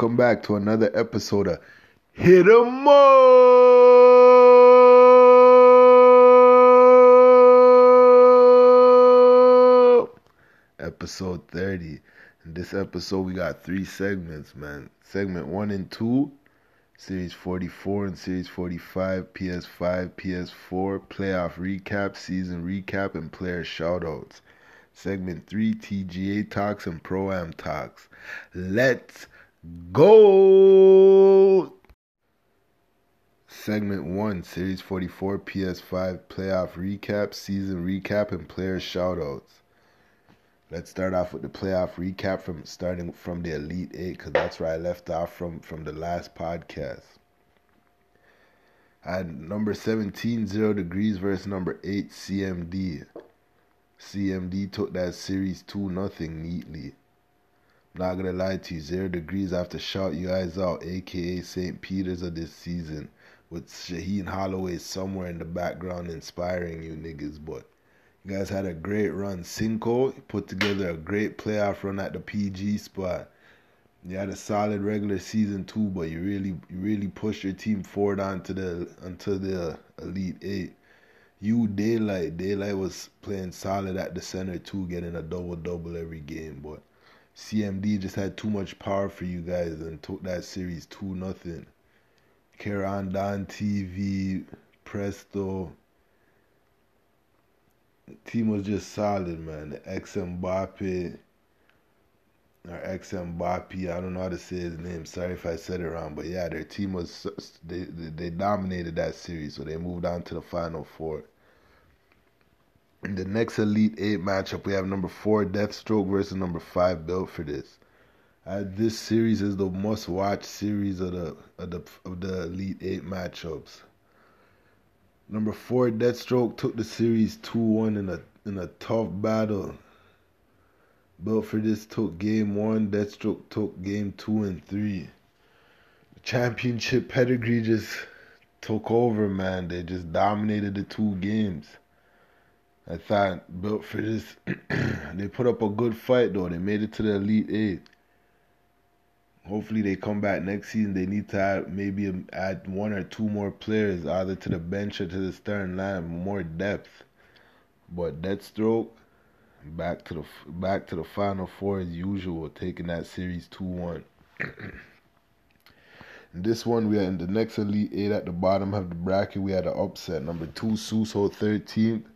Welcome back to another episode of Hit 'em Up! Episode 30. In this episode, we got three segments, man. Segment 1 and 2, Series 44 and Series 45, PS5, PS4, playoff recap, season recap, and player shoutouts. Segment 3, TGA talks and Pro Am talks. Let's go! Segment 1, Series 44, PS5, playoff recap, season recap, and player shoutouts. Let's start off with the playoff recap from starting from the Elite Eight because that's where I left off from from the last podcast. Had number 17, Zero Degrees versus number 8, CMD. CMD took that series 2 nothing neatly. Not gonna lie to you, Zero Degrees, I have to shout you guys out, aka St. Peter's of this season, with Shaheen Holloway somewhere in the background inspiring you niggas, but you guys had a great run. Cinco put together a great playoff run at the PG spot. You had a solid regular season too, but you really you really pushed your team forward onto the onto the Elite Eight. You Daylight, Daylight was playing solid at the center too, getting a double double every game, but CMD just had too much power for you guys and took that series two nothing. Karan Don TV, Presto, The team was just solid, man. The ex Mbappe, or ex Mbappe, I don't know how to say his name. Sorry if I said it wrong, but yeah, their team was they they dominated that series, so they moved on to the final four. The next Elite Eight matchup, we have number four Deathstroke versus number five Built for this. Uh, this series is the must-watch series of the of the of the Elite Eight matchups. Number four, Deathstroke took the series 2-1 in a in a tough battle. Built for this took game one, Deathstroke took game two and three. The championship pedigree just took over, man. They just dominated the two games. I thought built for this they put up a good fight though. They made it to the Elite Eight. Hopefully they come back next season. They need to add maybe add one or two more players, either to the bench or to the starting line, more depth. But Deathstroke, back to the back to the final four as usual, taking that series two one. this one, we are in the next elite eight at the bottom of the bracket. We had an upset. Number two, Suso thirteenth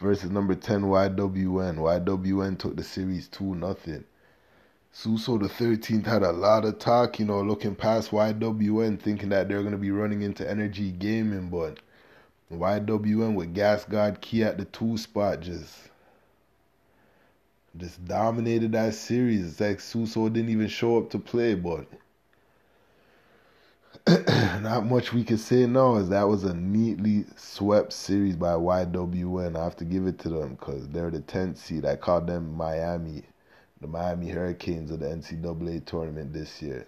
versus number ten YWN. YWN took the series two nothing. Suso the 13th had a lot of talk, you know, looking past YWN, thinking that they're going to be running into energy gaming, but YWN with Gas God Key at the two spot just just dominated that series. It's like Suso didn't even show up to play, but not much we can say now is that was a neatly swept series by YWN. I have to give it to them because they're the 10th seed. I called them Miami the Miami Hurricanes of the NCAA tournament this year.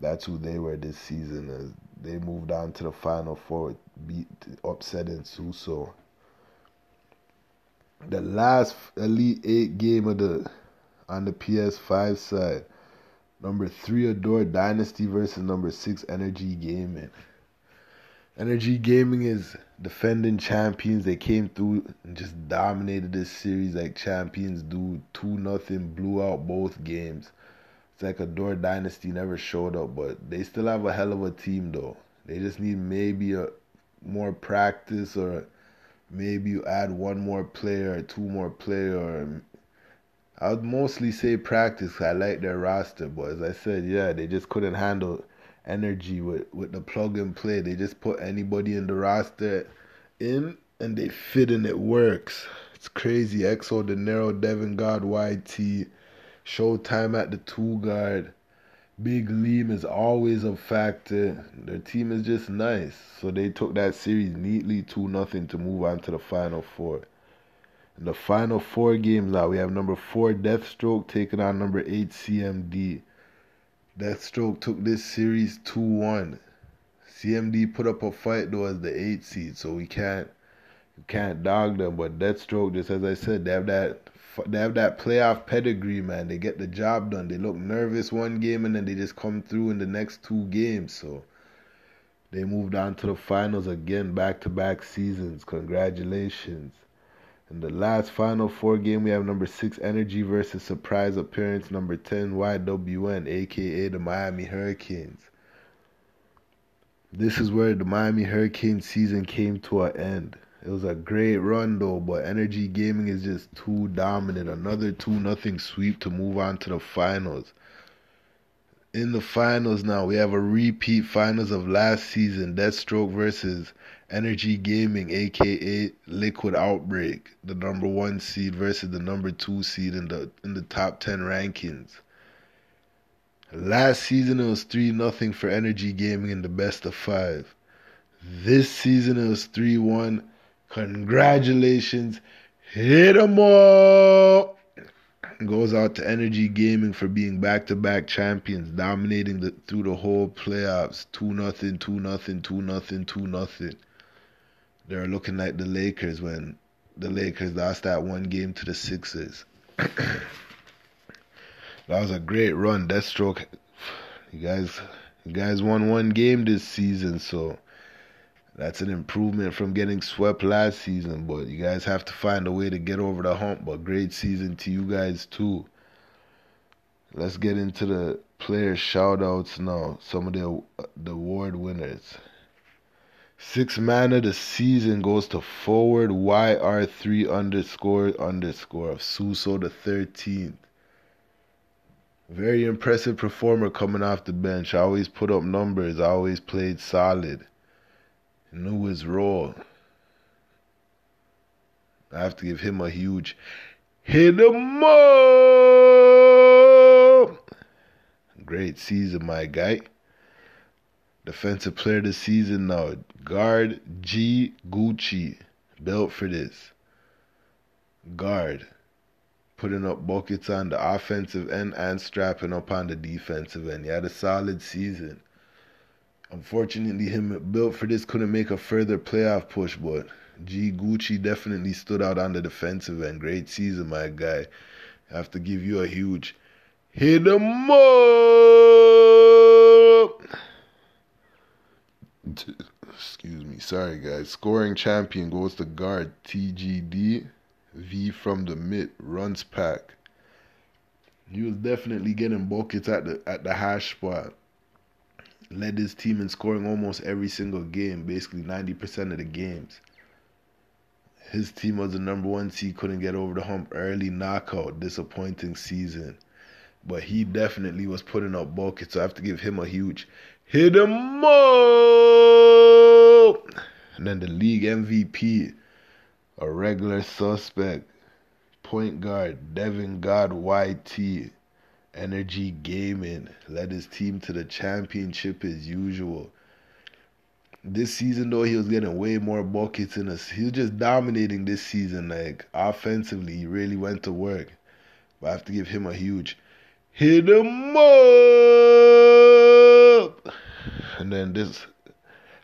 That's who they were this season. As they moved on to the Final Four, beat upsetting Suso. The last Elite Eight game of the on the PS5 side, number three Adore Dynasty versus number six Energy Gaming. Energy Gaming is defending champions. They came through and just dominated this series like champions do. 2 nothing, blew out both games. It's like Adore Dynasty never showed up, but they still have a hell of a team though. They just need maybe a more practice or maybe you add one more player or two more player I would mostly say practice. I like their roster, but as I said, yeah, they just couldn't handle energy with, with the plug and play. They just put anybody in the roster in and they fit and it works. It's crazy. Exo, De Niro, Devin God, YT, Showtime at the two guard. Big Liam is always a factor. Their team is just nice. So they took that series neatly 2 nothing to move on to the final four. The final four games now, we have number four Deathstroke taking on number eight CMD. Deathstroke took this series 2 1. CMD put up a fight though as the 8 seed, so we can't can't dog them, but Deathstroke, just as I said, they have that they have that playoff pedigree, man. They get the job done. They look nervous one game and then they just come through in the next two games. So they moved on to the finals again, back to back seasons. Congratulations. In the last final four game, we have number six Energy versus surprise appearance number ten YWN, aka the Miami Hurricanes. This is where the Miami Hurricane season came to an end. It was a great run though, but Energy Gaming is just too dominant. Another 2 nothing sweep to move on to the finals. In the finals now, we have a repeat finals of last season, Deathstroke versus Energy Gaming, aka Liquid Outbreak, the number one seed versus the number two seed in the in the top ten rankings. Last season it was three nothing for Energy Gaming in the best of five. This season it was three one Congratulations. Hit 'em up. Goes out to Energy Gaming for being back to back champions, dominating the, through the whole playoffs. 2 nothing, 2 nothing, 2 nothing, 2 nothing. They're looking like the Lakers when the Lakers lost that one game to the Sixers. that was a great run. Deathstroke, you guys, you guys won one game this season, so that's an improvement from getting swept last season, but you guys have to find a way to get over the hump. But great season to you guys too. Let's get into the player shoutouts now. Some of the the award winners. Six man of the season goes to forward YR3 underscore underscore of Suso the 13th. Very impressive performer coming off the bench. I always put up numbers. I always played solid knew his role. I have to give him a huge hit him up. Great season, my guy. Defensive player of the season now. Guard G Gucci. Built for this. Guard. Putting up buckets on the offensive end and strapping up on the defensive end. He had a solid season. Unfortunately, him built for this couldn't make a further playoff push, but G Gucci definitely stood out on the defensive end. Great season, my guy. I have to give you a huge hit him up. Excuse me, sorry guys. Scoring champion goes to guard TGD. V from the mid runs pack. He was definitely getting buckets at the at the hash spot led his team in scoring almost every single game, basically 90% of the games. His team was the number one seed, couldn't get over the hump early knockout, disappointing season. But he definitely was putting up buckets, so I have to give him a huge hit him up. And then the league MVP, a regular suspect, point guard, Devin God YT. Energy Gaming led his team to the championship as usual. This season, though, he was getting way more buckets in us. He was just dominating this season. Like offensively, he really went to work. But I have to give him a huge hit him up. And then this,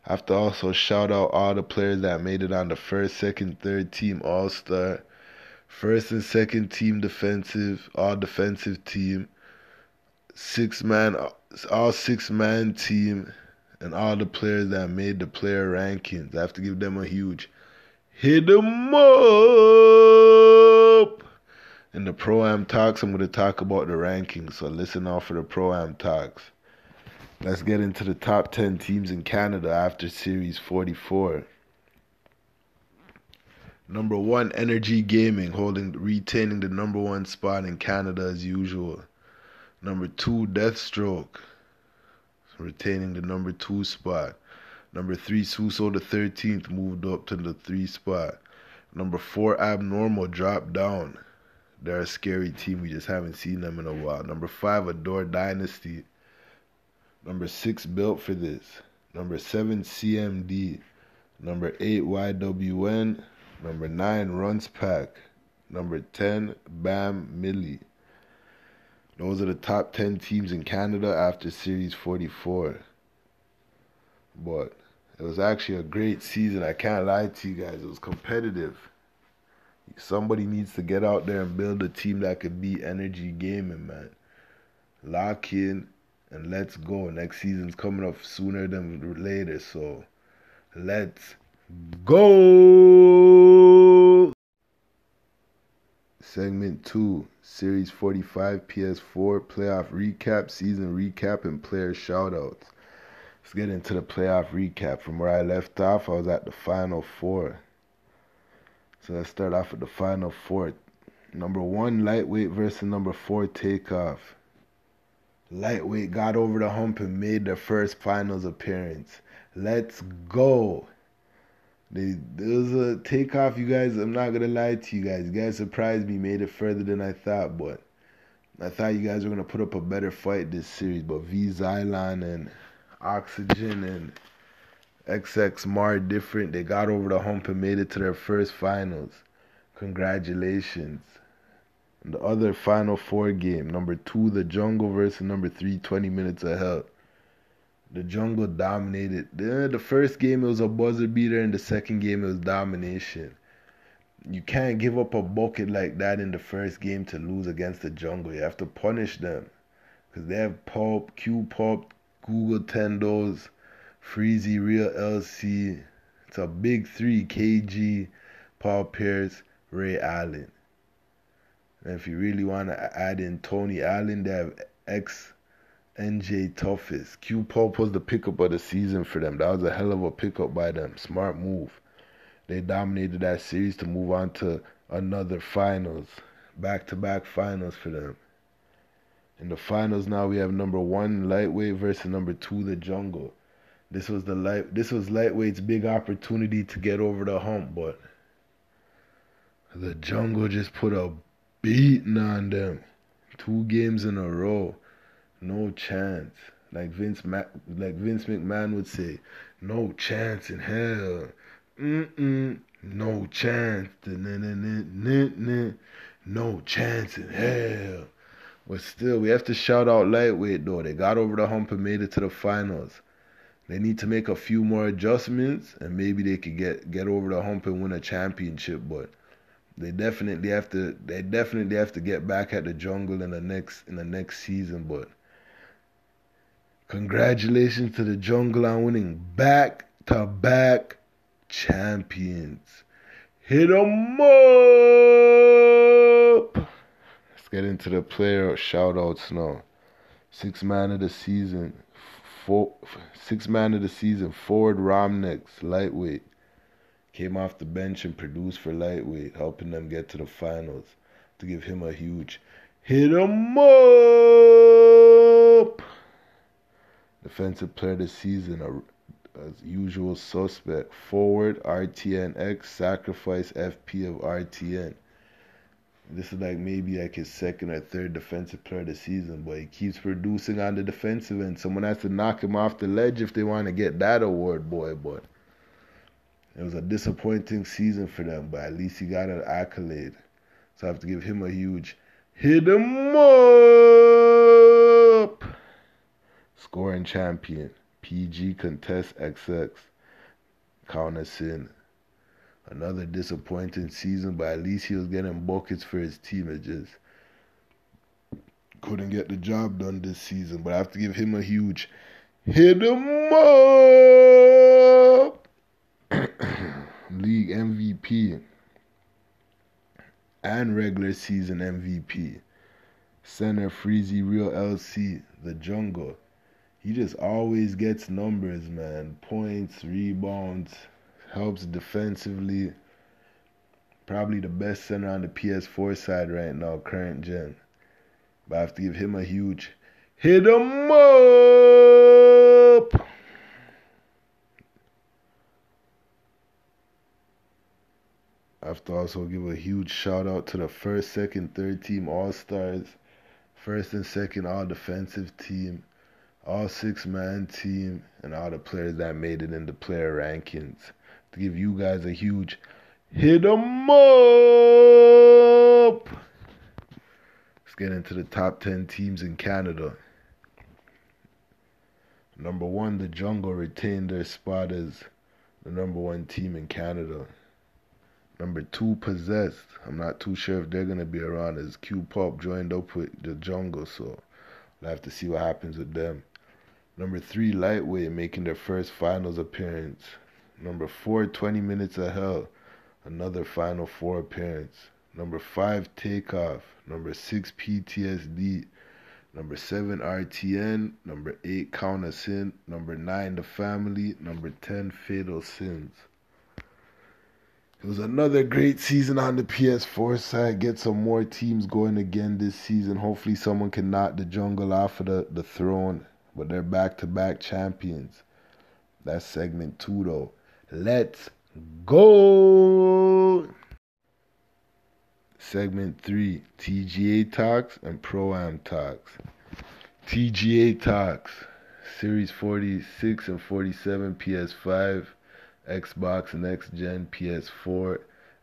I have to also shout out all the players that made it on the first, second, third team All Star, first and second team defensive, all defensive team six man, all six man team, and all the players that made the player rankings. I have to give them a huge hit them up. In the Pro Am Talks, I'm going to talk about the rankings, so listen out for the Pro Am Talks. Let's get into the top 10 teams in Canada after Series 44. Number one, Energy Gaming, holding retaining the number one spot in Canada as usual. Number two, Deathstroke, retaining the number two spot. Number three, Suso the 13th, moved up to the three spot. Number four, Abnormal, dropped down. They're a scary team. We just haven't seen them in a while. Number five, Adore Dynasty. Number six, Built for This. Number seven, CMD. Number eight, YWN. Number nine, Runs Pack. Number 10, Bam Millie. Those are the top 10 teams in Canada after Series 44. But It was actually a great season. I can't lie to you guys. It was competitive. Somebody needs to get out there and build a team that could beat Energy Gaming, man. Lock in and let's go. Next season's coming up sooner than later, so let's go. Segment 2, Series 45 PS4 Playoff Recap, Season Recap, and Player Shoutouts. Let's get into the playoff recap. From where I left off, I was at the Final Four. So let's start off with the Final Four. Number one, lightweight versus number four, takeoff. Lightweight got over the hump and made their first finals appearance. Let's go. They, there was a takeoff, you guys. I'm not gonna lie to you guys. You guys surprised me, made it further than I thought, but I thought you guys were gonna put up a better fight this series. But V Zylon and Oxygen and XX Mar different. They got over the hump and made it to their first finals. Congratulations. And the other final four game, number two, the Jungle versus number three, 20 minutes of. The Jungle dominated. The, the first game it was a buzzer beater, and the second game it was domination. You can't give up a bucket like that in the first game to lose against the Jungle. You have to punish them because they have Pulp, Q Pulp, Google Tendos, Freezy, Real LC. It's a big three KG, Paul Pierce, Ray Allen. And if you really want to add in Tony Allen, they have X NJ Toughest. Q Pulp was the pickup of the season for them. That was a hell of a pickup by them. Smart move. They dominated that series to move on to another finals. Back to back finals for them. In the finals now we have number one lightweight versus number two the jungle. This was the light this was lightweight's big opportunity to get over the hump, but the jungle just put a beating on them. Two games in a row. No chance. Like Vince Mac like Vince McMahon would say, no chance in hell. Mm-mm. No chance. No chance in hell. But still, we have to shout out lightweight though. They got over the hump and made it to the finals. They need to make a few more adjustments, and maybe they could get get over the hump and win a championship. But they definitely have to. They definitely have to get back at the jungle in the next in the next season. But congratulations to the jungle on winning back to back champions. Hit 'em up. Let's get into the player shout outs now. Six man of the season. Four, six man of the season. Ford Romnex, lightweight. Came off the bench and produced for lightweight, helping them get to the finals. To give him a huge hit him up. Defensive player of the season, as usual suspect. Forward RTNX, sacrifice FP of RTN. This is like maybe like his second or third defensive player of the season, but he keeps producing on the defensive end. Someone has to knock him off the ledge if they want to get that award, boy. But it was a disappointing season for them, but at least he got an accolade. So I have to give him a huge hit him up. Scoring champion, PG Contest XX. Count us in. Another disappointing season, but at least he was getting buckets for his team. It just couldn't get the job done this season. But I have to give him a huge hit him up. League MVP and regular season MVP. Center Freezy Real LC, the jungle. He just always gets numbers, man. Points, rebounds, helps defensively. Probably the best center on the PS4 side right now, current gen. But I have to give him a huge hit him up. I have to also give a huge shout out to the first, second, third team All Stars, first and second All Defensive team, all six man team, and all the players that made it in the player rankings to give you guys a huge hit hit 'em up. Let's get into the top 10 teams in Canada. Number one, the Jungle retained their spot as the number one team in Canada. Number two, Possessed. I'm not too sure if they're gonna be around as Q Pop joined up with the Jungle, so we'll have to see what happens with them. Number three, Lightweight making their first finals appearance. Number four, 20 Minutes of Hell, another Final Four appearance. Number five, Takeoff. Number six, PTSD. Number seven, RTN. Number eight, Count a Sin. Number nine, The Family. Number 10, Fatal Sins. It was another great season on the PS4 side. Get some more teams going again this season. Hopefully, someone can knock the jungle off of the, the throne. But they're back to back champions. That's segment two, though. Let's go! Segment three TGA Talks and Pro Am Talks. TGA Talks, Series 46 and 47 PS5 Xbox Next Gen, PS4,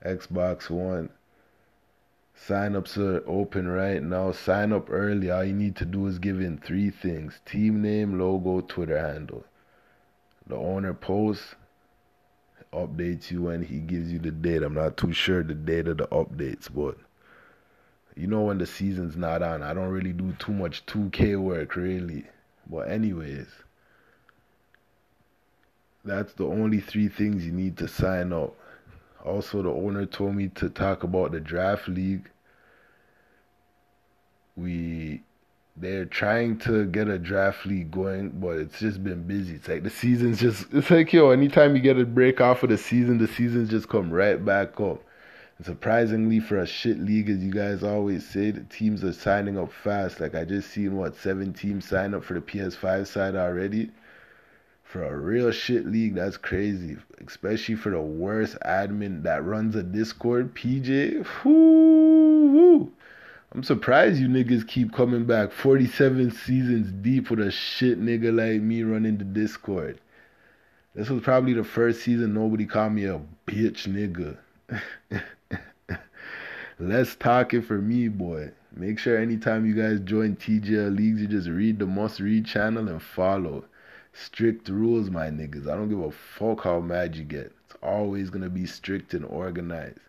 Xbox One. Sign-ups are open right now. Sign up early. All you need to do is give in three things: team name, logo, Twitter handle. The owner posts, updates you when he gives you the date. I'm not too sure the date of the updates, but you know when the season's not on. I don't really do too much 2K work really. But anyways, that's the only three things you need to sign up. Also, the owner told me to talk about the draft league. We they're trying to get a draft league going, but it's just been busy. It's like the season's just it's like yo, anytime you get a break off of the season, the seasons just come right back up. And surprisingly for a shit league as you guys always say, the teams are signing up fast. Like I just seen what seven teams sign up for the PS5 side already for a real shit league, that's crazy. Especially for the worst admin that runs a Discord, PJ. Whoo, I'm surprised you niggas keep coming back 47 seasons deep with a shit nigga like me running the Discord. This was probably the first season nobody called me a bitch nigga. Less talking for me, boy. Make sure anytime you guys join TGL leagues, you just read the must read channel and follow. Strict rules, my niggas. I don't give a fuck how mad you get. It's always gonna be strict and organized.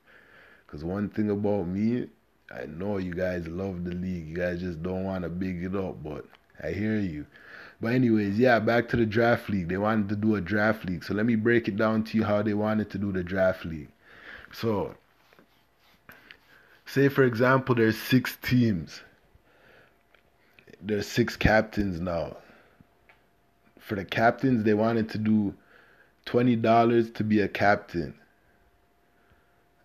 Cause one thing about me, I know you guys love the league. You guys just don't want to big it up, but I hear you. But anyways, yeah, back to the draft league. They wanted to do a draft league. So let me break it down to you how they wanted to do the draft league. So say for example there's six teams. There's six captains now for the captains, they wanted to do twenty dollars to be a captain.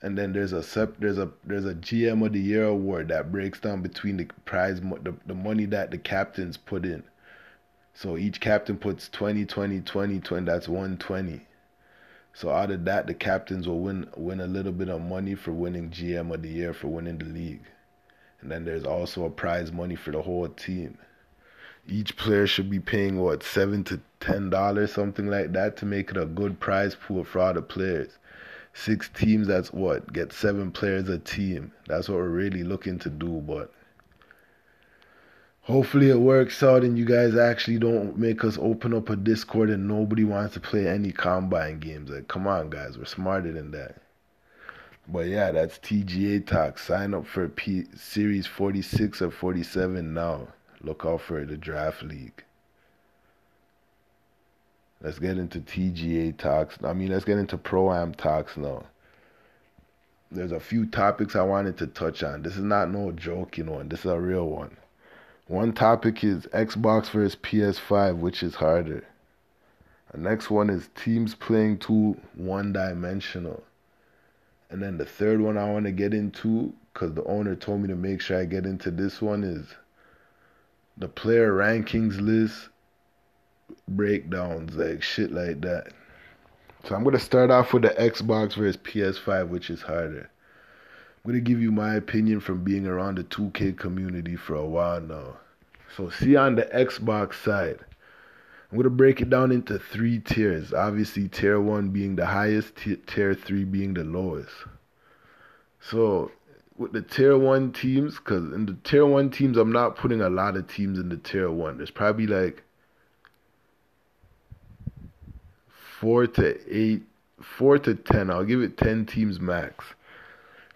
And then there's a there's a there's a GM of the year award that breaks down between the prize the, the money that the captains put in. So each captain puts 20, 20, 20, 20. That's 120. So out of that, the captains will win win a little bit of money for winning GM of the year for winning the league. And then there's also a prize money for the whole team each player should be paying what seven to ten dollars, something like that, to make it a good prize pool for all the players. Six teams, that's what get seven players a team. That's what we're really looking to do, but hopefully it works out and you guys actually don't make us open up a Discord and nobody wants to play any combine games. Like, come on, guys, we're smarter than that. But yeah, that's TGA talk. Sign up for P- Series 46 or 47 now. Look out for the draft league. Let's get into TGA talks. I mean, let's get into Pro Am talks now. There's a few topics I wanted to touch on. This is not no joking one. This is a real one. One topic is Xbox versus PS5, which is harder. The next one is teams playing too one dimensional. And then the third one I want to get into, because the owner told me to make sure I get into this one, is the player rankings list breakdowns, like shit like that. So I'm gonna start off with the Xbox versus PS5, which is harder. I'm gonna give you my opinion from being around the 2K community for a while now. So see on the Xbox side, I'm gonna break it down into three tiers. Obviously, tier one being the highest, tier three being the lowest. So with the tier one teams, because in the tier one teams, I'm not putting a lot of teams in the tier one. There's probably like four to eight, four to ten. I'll give it ten teams max.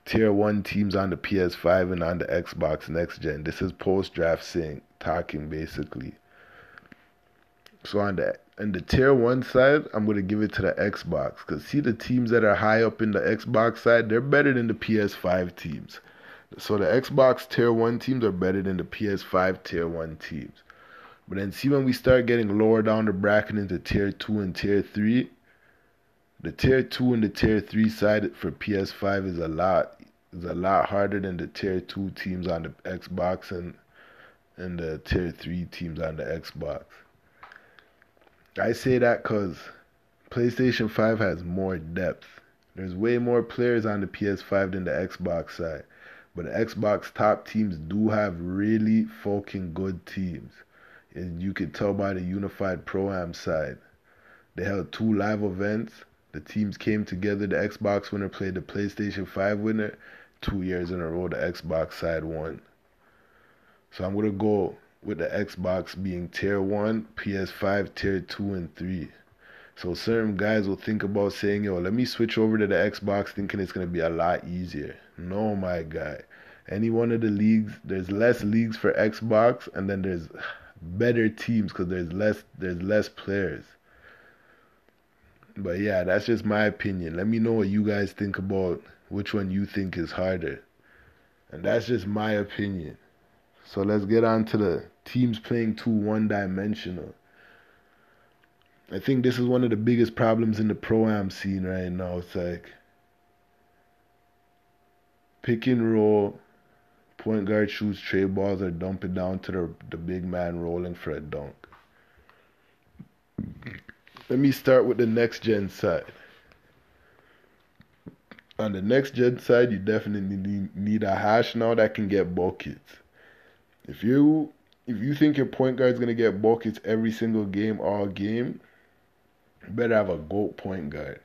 Tier one teams on the PS5 and on the Xbox next gen. This is post draft sync talking basically. So on the on the tier one side, I'm gonna give it to the Xbox because see the teams that are high up in the Xbox side, they're better than the PS5 teams. So the Xbox tier one teams are better than the PS5 tier one teams. But then see when we start getting lower down the bracket into tier two and tier three, the tier two and the tier three side for PS5 is a lot is a lot harder than the tier two teams on the Xbox and and the tier three teams on the Xbox. I say that because PlayStation 5 has more depth. There's way more players on the PS5 than the Xbox side. But the Xbox top teams do have really fucking good teams and you could tell by the unified pro am side. They held two live events. The teams came together. The Xbox winner played the PlayStation 5 winner. Two years in a row, the Xbox side won. So I'm gonna go with the Xbox being tier one, PS5 tier two and three. So certain guys will think about saying, yo, let me switch over to the Xbox thinking it's gonna be a lot easier. No, my guy. Any one of the leagues, there's less leagues for Xbox, and then there's better teams because there's less there's less players. But yeah, that's just my opinion. Let me know what you guys think about which one you think is harder. And that's just my opinion. So let's get on to the teams playing too one dimensional. I think this is one of the biggest problems in the pro am scene right now. It's like pick and roll Point guard shoots trey balls or dump it down to the, the big man rolling for a dunk. Let me start with the next gen side. On the next gen side, you definitely need, need a hash now that can get buckets. If you if you think your point guard is gonna get buckets every single game, all game, you better have a GOAT point guard.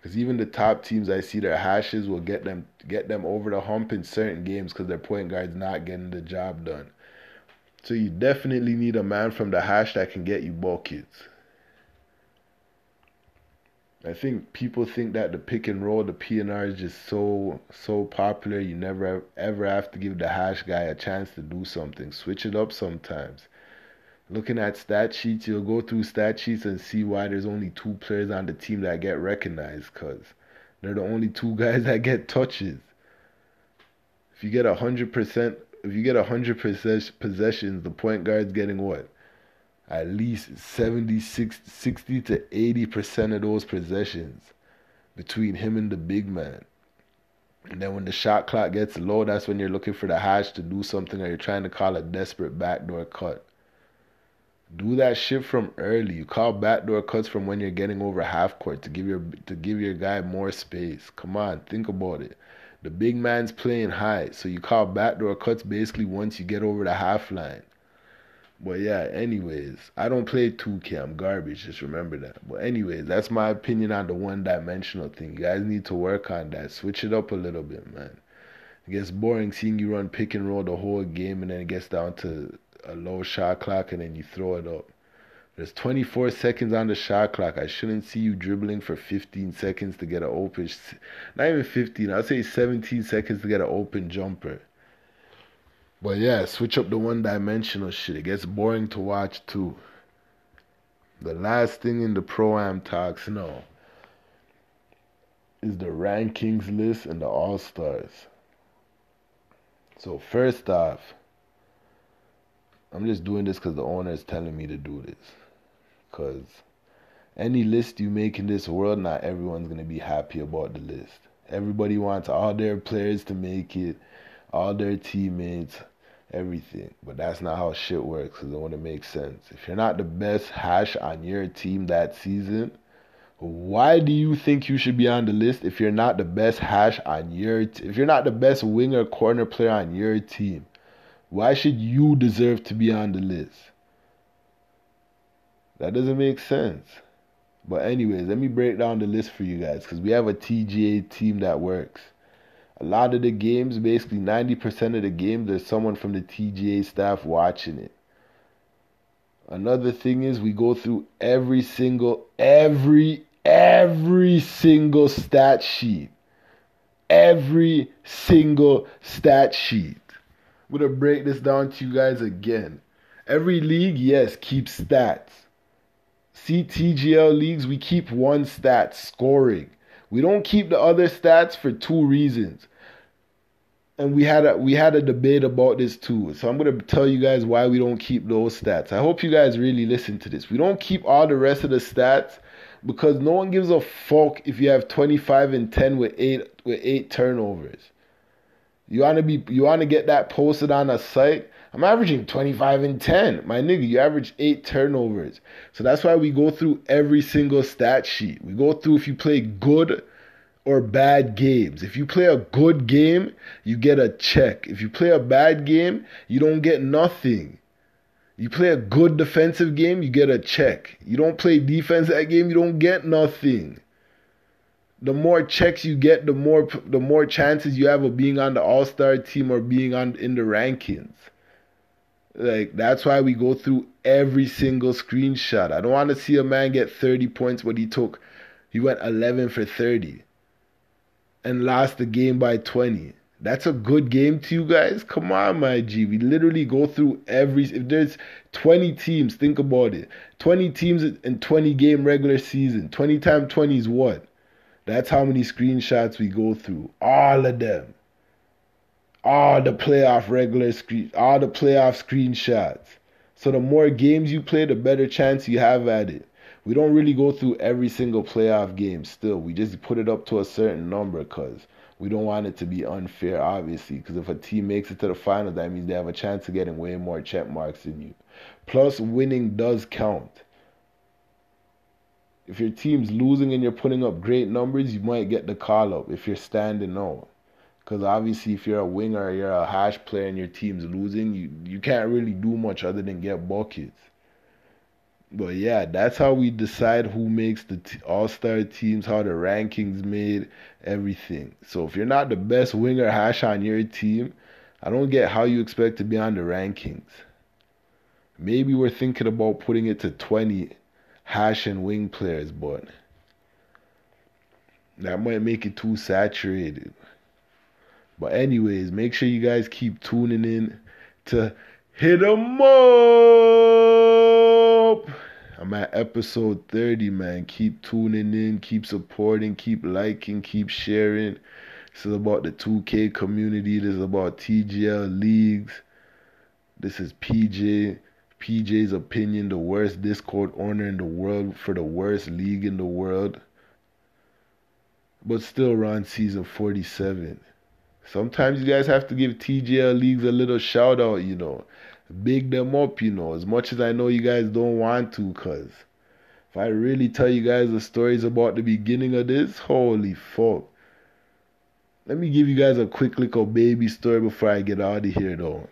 Because even the top teams, I see their hashes will get them get them over the hump in certain games because their point guard's not getting the job done. So you definitely need a man from the hash that can get you buckets. I think people think that the pick and roll, the PNR is just so so popular. You never ever have to give the hash guy a chance to do something. Switch it up sometimes looking at stat sheets, you'll go through stat sheets and see why there's only two players on the team that get recognized because they're the only two guys that get touches. If you get a hundred percent, if you get a hundred possessions, the point guard's getting what? At least 70, 60, 60 to 80 percent of those possessions between him and the big man. And then when the shot clock gets low, that's when you're looking for the hash to do something or you're trying to call a desperate backdoor cut. Do that shit from early. You call backdoor cuts from when you're getting over half court to give your to give your guy more space. Come on, think about it. The big man's playing high, so you call backdoor cuts basically once you get over the half line. But yeah, anyways, I don't play 2K. I'm garbage. Just remember that. But anyways, that's my opinion on the one-dimensional thing. You guys need to work on that. Switch it up a little bit, man. It gets boring seeing you run pick and roll the whole game, and then it gets down to a low shot clock and then you throw it up. There's 24 seconds on the shot clock. I shouldn't see you dribbling for 15 seconds to get an open, not even 15, I'd say 17 seconds to get an open jumper. But yeah, switch up the one dimensional shit. It gets boring to watch too. The last thing in the Pro Am talks, no, is the rankings list and the All Stars. So, first off, I'm just doing this because the owner is telling me to do this. Because any list you make in this world, not everyone's going to be happy about the list. Everybody wants all their players to make it, all their teammates, everything. But that's not how shit works because it wouldn't make sense. If you're not the best hash on your team that season, why do you think you should be on the list if you're not the best hash on your t- if you're not the best winger corner player on your team? Why should you deserve to be on the list? That doesn't make sense. But anyways, let me break down the list for you guys because we have a TGA team that works. A lot of the games, basically 90% of the games, there's someone from the TGA staff watching it. Another thing is we go through every single every every single stat sheet. Every single stat sheet. I'm gonna break this down to you guys again. Every league, yes, keeps stats. CTGL leagues, we keep one stat, scoring. We don't keep the other stats for two reasons. And we had a we had a debate about this too. So I'm gonna tell you guys why we don't keep those stats. I hope you guys really listen to this. We don't keep all the rest of the stats because no one gives a fuck if you have 25 and 10 with eight with eight turnovers. You wanna be you wanna get that posted on a site I'm averaging 25 and 10. My nigga, you average eight turnovers. So that's why we go through every single stat sheet. We go through if you play good or bad games. If you play a good game, you get a check. If you play a bad game, you don't get nothing. You play a good defensive game, you get a check. You don't play defense that game, you don't get nothing. The more checks you get, the more the more chances you have of being on the All-Star team or being on in the rankings. Like that's why we go through every single screenshot. I don't want to see a man get 30 points, but he took he went 11 for 30 and lost the game by 20. That's a good game to you guys. Come on, my G. We literally go through every. If there's 20 teams, think about it. 20 teams in 20 game regular season. 20 times 20 is what? That's how many screenshots we go through. All of them all the playoff regular screen, all the playoff screenshots. So the more games you play, the better chance you have at it. We don't really go through every single playoff game still. We just put it up to a certain number because we don't want it to be unfair, obviously. Because if a team makes it to the finals, that means they have a chance of getting way more check marks than you. Plus, winning does count. If your team's losing and you're putting up great numbers, you might get the call up if you're standing out. Because obviously, if you're a winger, you're a hash player, and your team's losing, you you can't really do much other than get buckets. But yeah, that's how we decide who makes the t- All Star teams, how the rankings made, everything. So if you're not the best winger hash on your team, I don't get how you expect to be on the rankings. Maybe we're thinking about putting it to 20 hash and wing players, but that might make it too saturated. But anyways, make sure you guys keep tuning in to hit 'em up. I'm at episode 30, man. Keep tuning in, keep supporting, keep liking, keep sharing. This is about the 2K community. This is about TGL leagues. This is PJ. PJ's opinion, the worst Discord owner in the world for the worst league in the world. But still, we're season 47. Sometimes you guys have to give TGL leagues a little shout out, you know. Big them up, you know, as much as I know you guys don't want to, cause if I really tell you guys the stories about the beginning of this, holy fuck. Let me give you guys a quick little baby story before I get out of here though.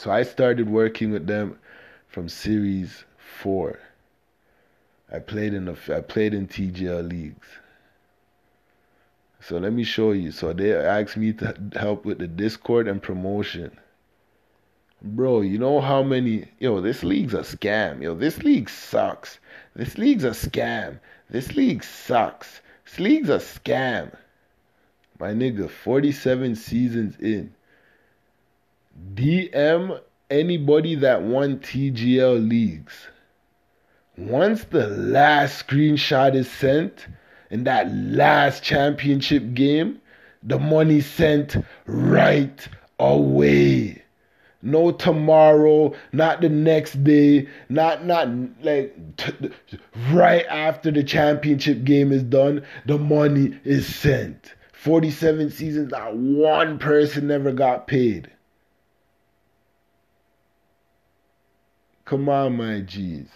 So I started working with them from series four. I played in the I played in TGL leagues. So let me show you. So they asked me to help with the Discord and promotion. Bro, you know how many yo, this league's a scam. Yo, this league sucks. This league's a scam. This league sucks. This league's a scam. My nigga, 47 seasons in. DM anybody that won TGL leagues. Once the last screenshot is sent, in that last championship game, the money sent right away. No tomorrow, not the next day, not not like t- right after the championship game is done, the money is sent. 47 seasons, not one person never got paid. Come on, my G's.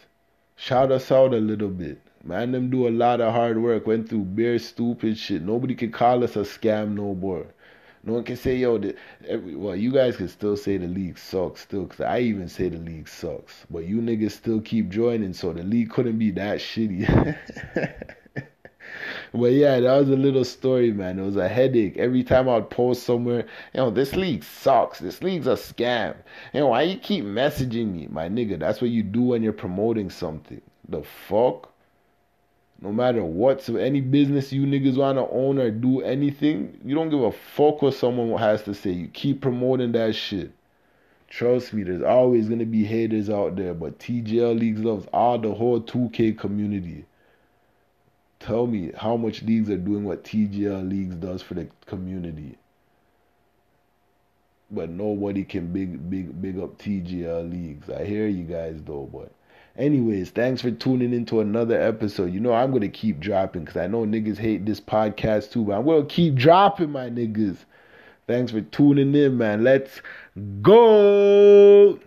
Shout us out a little bit. Man, them do a lot of hard work, went through bare stupid shit. Nobody can call us a scam no more. No one can say, yo, the, every, well, you guys can still say the league sucks still, because I even say the league sucks. But you niggas still keep joining, so the league couldn't be that shitty. but yeah, that was a little story, man. It was a headache. Every time I'd post somewhere, you know, this league sucks. This league's a scam. You know, why you keep messaging me? My nigga, that's what you do when you're promoting something. The fuck? No matter what, so any business you niggas wanna own or do anything, you don't give a fuck what someone has to say. You keep promoting that shit. Trust me, there's always gonna be haters out there, but TGL Leagues loves all the whole 2K community. Tell me how much leagues are doing what TGL Leagues does for the community. But nobody can big big big up TGL Leagues. I hear you guys though, but anyways, thanks for tuning into another episode. You know I'm gonna keep dropping because I know niggas hate this podcast too, but I'm gonna keep dropping my niggas. Thanks for tuning in, man. Let's go.